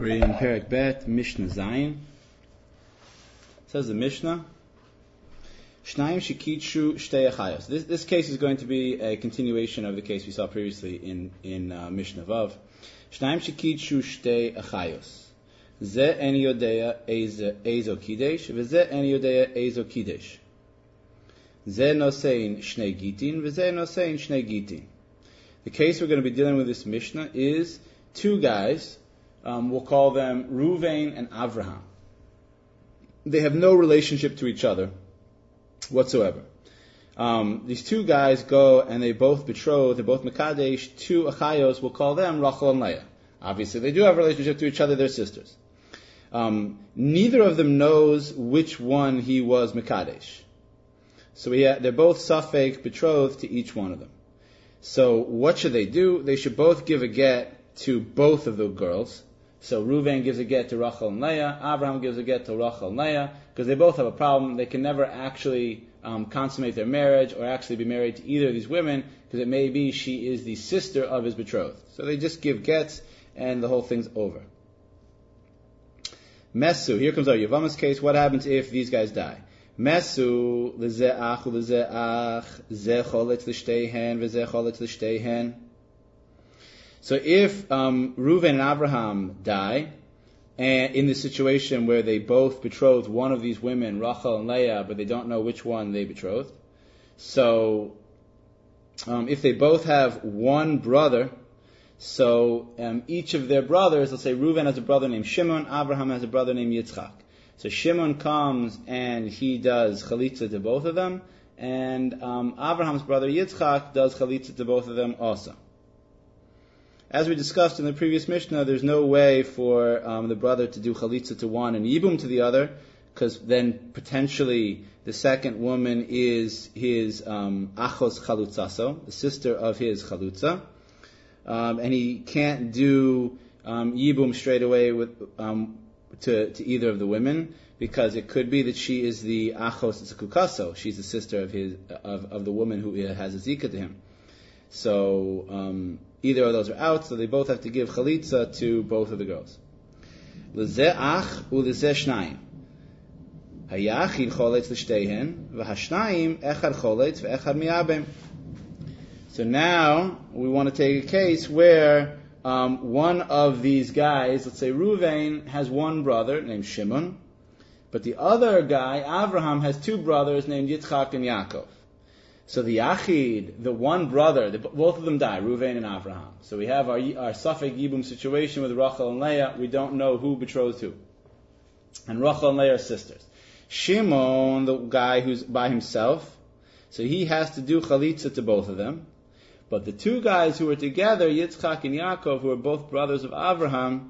We're in Perak Bet, Mishnah Zayin. says the Mishnah, Shnaim Shikitshu Shtei. This, this case is going to be a continuation of the case we saw previously in, in uh, Mishnah Vav. Shnaim Shikitshu Shtei Achayos. Ze en yodea ezo kidesh, veze en yodea ezo kidesh. Ze nosein shnei gitin, veze nosein shnei gitin. The case we're going to be dealing with this Mishnah is two guys, um, we'll call them Ruvain and Avraham. They have no relationship to each other whatsoever. Um, these two guys go and they both betroth, they're both Mekadesh, two Achayos, we'll call them Rachel and Leah. Obviously, they do have a relationship to each other, they're sisters. Um, neither of them knows which one he was Mekadesh. So ha- they're both Safek betrothed to each one of them. So what should they do? They should both give a get to both of the girls. So Reuven gives a get to Rachel and Leah. Abraham gives a get to Rachel and Leah because they both have a problem. They can never actually um, consummate their marriage or actually be married to either of these women because it may be she is the sister of his betrothed. So they just give gets and the whole thing's over. Mesu, here comes our Yavama's case. What happens if these guys die? Mesu, leze'ach, leze'ach, ze choletz l'shteihen, v'ze choletz l'shteihen. So if um, Reuven and Abraham die, and in the situation where they both betrothed one of these women, Rachel and Leah, but they don't know which one they betrothed, so um, if they both have one brother, so um, each of their brothers, let's say Reuven has a brother named Shimon, Abraham has a brother named Yitzchak. So Shimon comes and he does chalitza to both of them, and um, Abraham's brother Yitzchak does chalitza to both of them also. As we discussed in the previous Mishnah, there's no way for um, the brother to do chalitza to one and yibum to the other, because then potentially the second woman is his um, achos chalutzaso, the sister of his chalutza, um, and he can't do um, yibum straight away with um, to, to either of the women because it could be that she is the achos zekukaso, she's the sister of his of, of the woman who has a zika to him. So um, either of those are out, so they both have to give chalitza to both of the girls. So now we want to take a case where um, one of these guys, let's say Ruvain, has one brother named Shimon, but the other guy, Avraham, has two brothers named Yitzchak and Yaakov. So the Yachid, the one brother, the, both of them die, Ruvain and Avraham. So we have our, our Safek Yibum situation with Rachel and Leah. We don't know who betrothed who. And Rachel and Leah are sisters. Shimon, the guy who's by himself, so he has to do chalitza to both of them. But the two guys who were together, Yitzchak and Yaakov, who are both brothers of Avraham,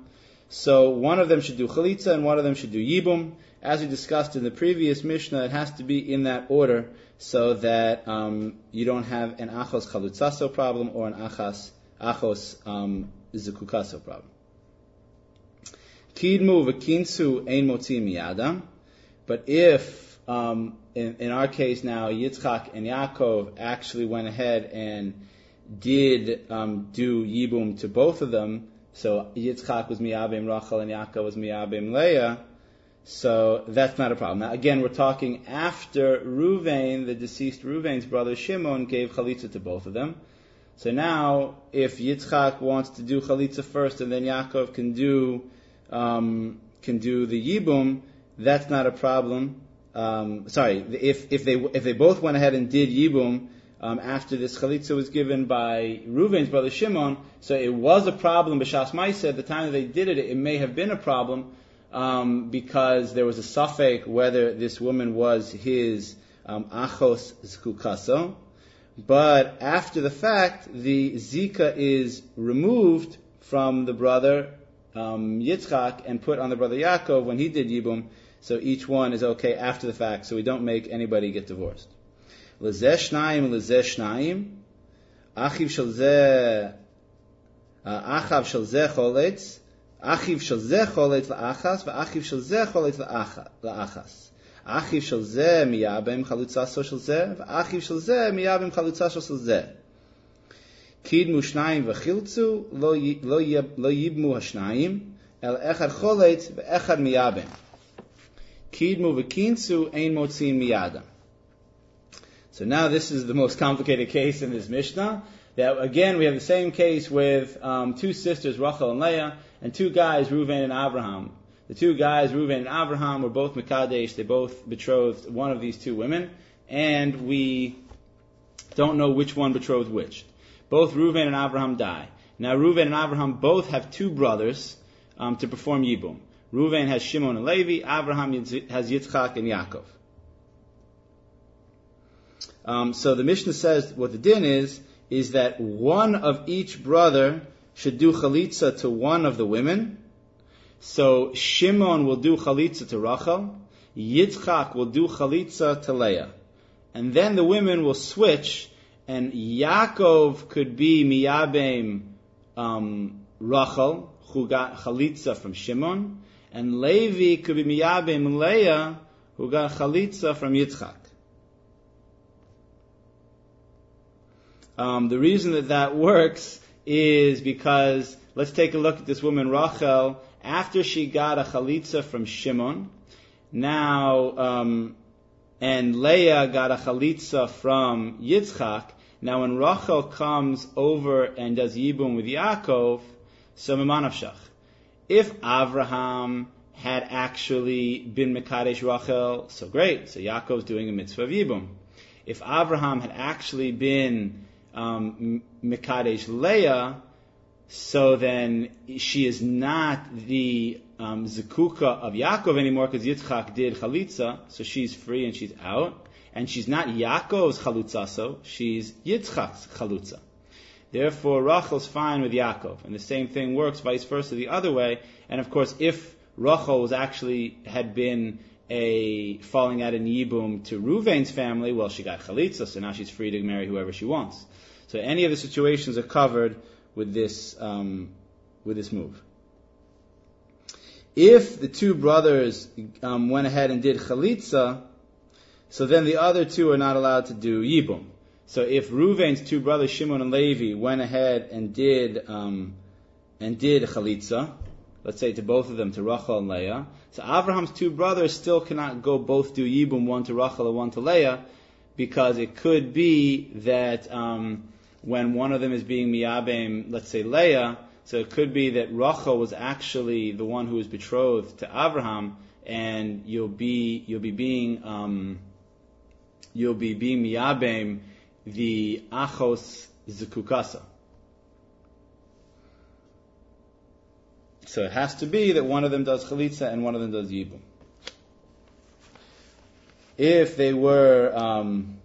so one of them should do chalitza and one of them should do yibum. As we discussed in the previous Mishnah, it has to be in that order so that um, you don't have an achos chalutzaso problem or an achas achos um, problem. Kidmu v'kinsu ein motzi miyadam. But if, um, in, in our case now, Yitzchak and Yaakov actually went ahead and did um, do yibum to both of them, so Yitzchak was miyabim Rachel and Yaakov was miyabim Leah, so that's not a problem. Now again, we're talking after Ruvain, the deceased Ruvain's brother Shimon, gave chalitza to both of them. So now, if Yitzchak wants to do chalitza first and then Yaakov can do um, can do the yibum, that's not a problem. Um, sorry, if if they if they both went ahead and did yibum, um, after this chalitza was given by Reuven's brother Shimon, so it was a problem. B'shas Maisa, at the time that they did it, it may have been a problem um, because there was a safek whether this woman was his um, achos zkukaso. But after the fact, the zika is removed from the brother um, Yitzchak and put on the brother Yaakov when he did Yibum. So each one is okay after the fact, so we don't make anybody get divorced. Lezeshnaim, lezeshnaim. Achiv shalzeh, uh, achav shalzeh choletz. אחיו של זה חולץ, אחיו של זה חולץ לאחס, ואחיו של זה חולץ לאחס. אחיו של זה מייבם חלוצסו של זה, ואחיו של זה מייבם חלוצסו של זה. קידמו שניים וחילצו, לא, לא, לא ייבמו השניים, el echad cholet ve'echad miyabim. Kidmu v'kinsu ein motzin miyadam. So now this is the most complicated case in this Mishnah. That again, we have the same case with um, two sisters, Rachel and Leah, and two guys, Reuven and Abraham. The two guys, Reuven and Abraham, were both Mekadesh. They both betrothed one of these two women, and we don't know which one betrothed which. Both Reuven and Abraham die. Now, Reuven and Abraham both have two brothers um, to perform Yibum. Reuven has Shimon and Levi. Abraham has Yitzchak and Yaakov. Um, so the Mishnah says what the din is is that one of each brother should do chalitza to one of the women. So Shimon will do chalitza to Rachel, Yitzchak will do chalitza to Leah, and then the women will switch, and Yaakov could be miyabem um, Rachel, who got chalitza from Shimon, and Levi could be miyabem Leah, who got chalitza from Yitzchak. Um, the reason that that works is because let's take a look at this woman Rachel after she got a chalitza from Shimon. Now, um, and Leah got a chalitza from Yitzchak. Now, when Rachel comes over and does yibum with Yaakov, so Mimanavshach. If Avraham had actually been Mekadesh Rachel, so great. So Yaakov's doing a mitzvah of yibum. If Avraham had actually been um, Mekadesh Leah, so then she is not the um, Zakuka of Yaakov anymore because Yitzchak did Chalitza, so she's free and she's out. And she's not Yaakov's Chalutza, so she's Yitzchak's Chalutza. Therefore, Rachel's fine with Yaakov. And the same thing works vice versa the other way. And of course, if Rachel was actually, had been a falling out in Yibum to Ruvain's family, well, she got Chalitza, so now she's free to marry whoever she wants. So any of the situations are covered with this um, with this move. If the two brothers um, went ahead and did chalitza, so then the other two are not allowed to do yibum. So if Ruvain's two brothers Shimon and Levi went ahead and did um, and did chalitza, let's say to both of them, to Rachel and Leah, so Abraham's two brothers still cannot go both do yibum, one to Rachel and one to Leah, because it could be that um, when one of them is being miyabem, let's say Leah, so it could be that Rachel was actually the one who was betrothed to Abraham, and you'll be you'll be being um, you'll be being miyabem the achos zekukasa. So it has to be that one of them does chalitza and one of them does yibum. If they were um,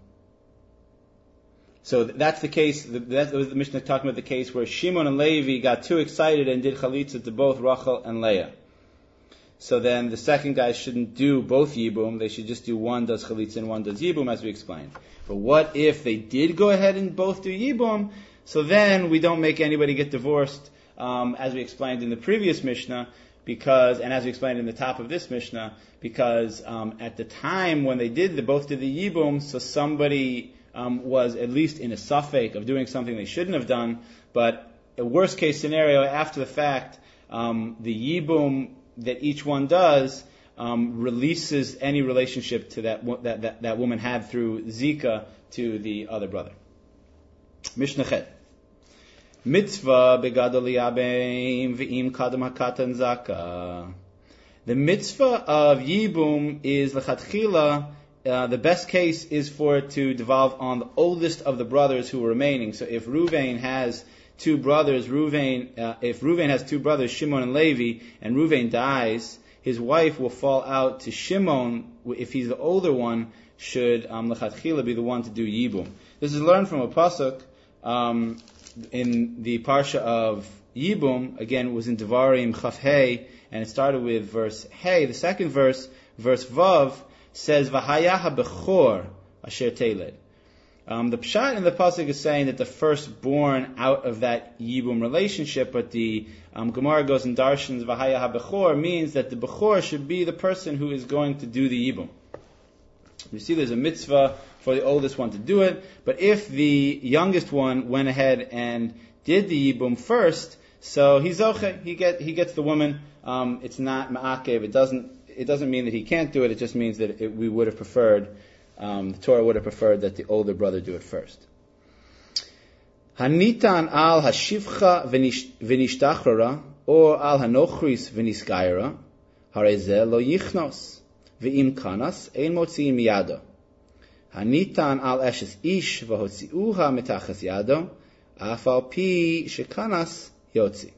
so that's the case. That was the Mishnah talking about the case where Shimon and Levi got too excited and did chalitza to both Rachel and Leah. So then the second guy shouldn't do both yibum. They should just do one does chalitza and one does yibum, as we explained. But what if they did go ahead and both do yibum? So then we don't make anybody get divorced, um, as we explained in the previous Mishnah, because and as we explained in the top of this Mishnah, because um, at the time when they did the both did the yibum, so somebody um, was at least in a safek of doing something they shouldn't have done, but a worst case scenario after the fact, um, the yibum that each one does um, releases any relationship to that, that, that, that woman had through Zika to the other brother. Mishnah Chet. Mitzvah begadol kadam hakatan zaka. The mitzvah of yibum is lechatchila uh, the best case is for it to devolve on the oldest of the brothers who are remaining. So if Ruvain has two brothers, Ruvain, uh, if Ruvain has two brothers, Shimon and Levi, and Ruvain dies, his wife will fall out to Shimon, if he's the older one, should um, Lechatchila be the one to do Yibum. This is learned from a pasuk um, in the parsha of Yibum. Again, was in Devarim Chaf Hey, and it started with verse Hey. The second verse, verse Vav, says Vahaya Bechor Asher Teled. Um, the pshat in the pasuk is saying that the firstborn out of that yibum relationship, but the um, Gemara goes and darshans v'haya habechor means that the bechor should be the person who is going to do the yibum. You see, there's a mitzvah for the oldest one to do it, but if the youngest one went ahead and did the yibum first, So he's okay. He get he gets the woman. Um, it's not ma'akev. It doesn't it doesn't mean that he can't do it. It just means that it, we would have preferred um, the Torah would have preferred that the older brother do it first. Hanitan al hashivcha v'nishtachrara or al hanochris v'nisgaira hareze lo yichnos kanas ein motziim miyado. Hanitan al eshes ish v'hotziuha metachas yado afal pi shekanas yotzi.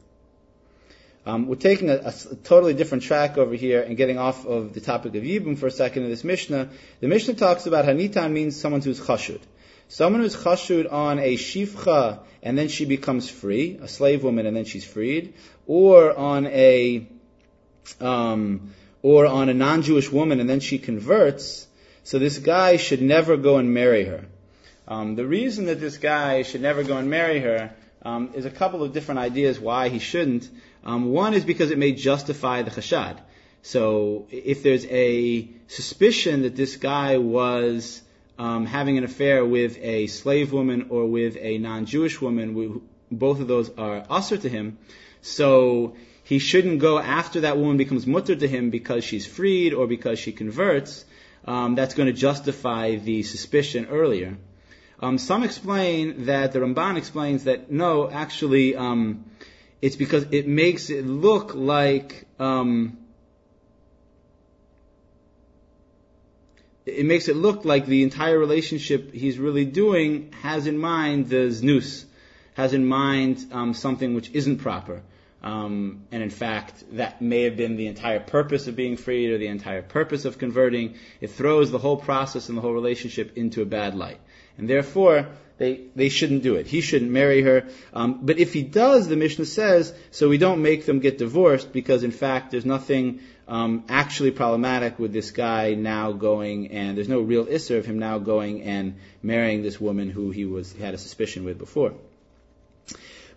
Um, we're taking a, a, totally different track over here and getting off of the topic of Yibum for a second in this Mishnah. The Mishnah talks about Hanitan means someone who's chashud. Someone who's chashud on a shifcha and then she becomes free, a slave woman and then she's freed, or on a, um, or on a non-Jewish woman and then she converts, so this guy should never go and marry her. Um, the reason that this guy should never go and marry her um, is a couple of different ideas why he shouldn't. Um, one is because it may justify the chashad. So if there's a suspicion that this guy was um, having an affair with a slave woman or with a non-Jewish woman, we, both of those are usher to him. So he shouldn't go after that woman becomes mutter to him because she's freed or because she converts. Um, that's going to justify the suspicion earlier. Um, some explain that the Ramban explains that no, actually, um, it's because it makes it look like um, it makes it look like the entire relationship he's really doing has in mind the znus, has in mind um, something which isn't proper. Um, and in fact, that may have been the entire purpose of being freed or the entire purpose of converting. It throws the whole process and the whole relationship into a bad light. And therefore, they, they shouldn't do it. He shouldn't marry her. Um, but if he does, the Mishnah says, so we don't make them get divorced because in fact there's nothing um, actually problematic with this guy now going and there's no real isser of him now going and marrying this woman who he was had a suspicion with before.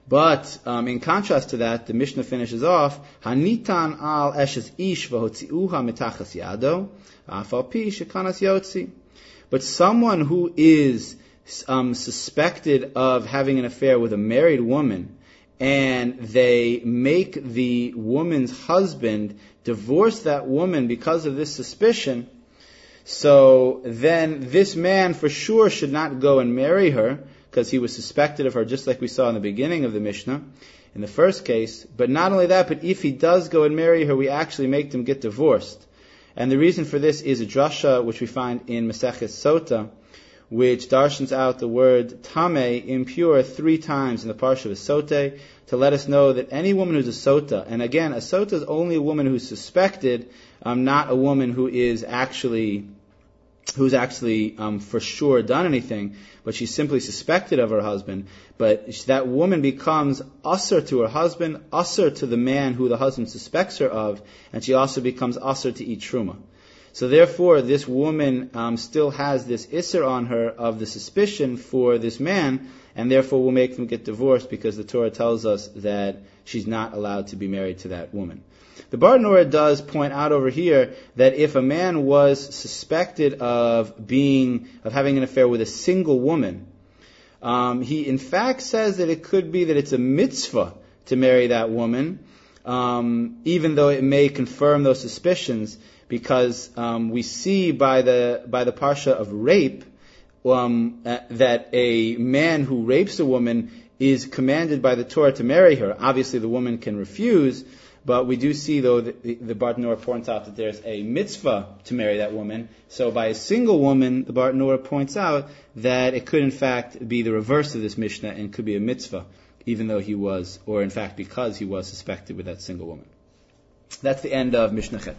But um, in contrast to that, the Mishnah finishes off, Hanitan al eshes ish mitachas yado, shekanas yotzi. But someone who is um, suspected of having an affair with a married woman, and they make the woman's husband divorce that woman because of this suspicion, so then this man for sure should not go and marry her because he was suspected of her, just like we saw in the beginning of the Mishnah, in the first case. But not only that, but if he does go and marry her, we actually make them get divorced. And the reason for this is a drasha which we find in Maseches Sota, which darshans out the word tame, impure, three times in the parsha of Sote, to let us know that any woman who's a sota, and again, a sota is only a woman who's suspected, um, not a woman who is actually who's actually um, for sure done anything, but she's simply suspected of her husband. But that woman becomes usher to her husband, usher to the man who the husband suspects her of, and she also becomes usher to eat truma. So therefore, this woman um, still has this isser on her of the suspicion for this man, and therefore will make them get divorced because the Torah tells us that she's not allowed to be married to that woman. The Bartenura does point out over here that if a man was suspected of being of having an affair with a single woman, um, he in fact says that it could be that it's a mitzvah to marry that woman, um, even though it may confirm those suspicions because um, we see by the by the parsha of rape um, uh, that a man who rapes a woman is commanded by the Torah to marry her. Obviously, the woman can refuse, but we do see though that the, the Bartenura points out that there's a mitzvah to marry that woman. So by a single woman, the Bartenura points out that it could in fact be the reverse of this Mishnah and could be a mitzvah, even though he was, or in fact because he was suspected with that single woman. That's the end of Mishnah Chet.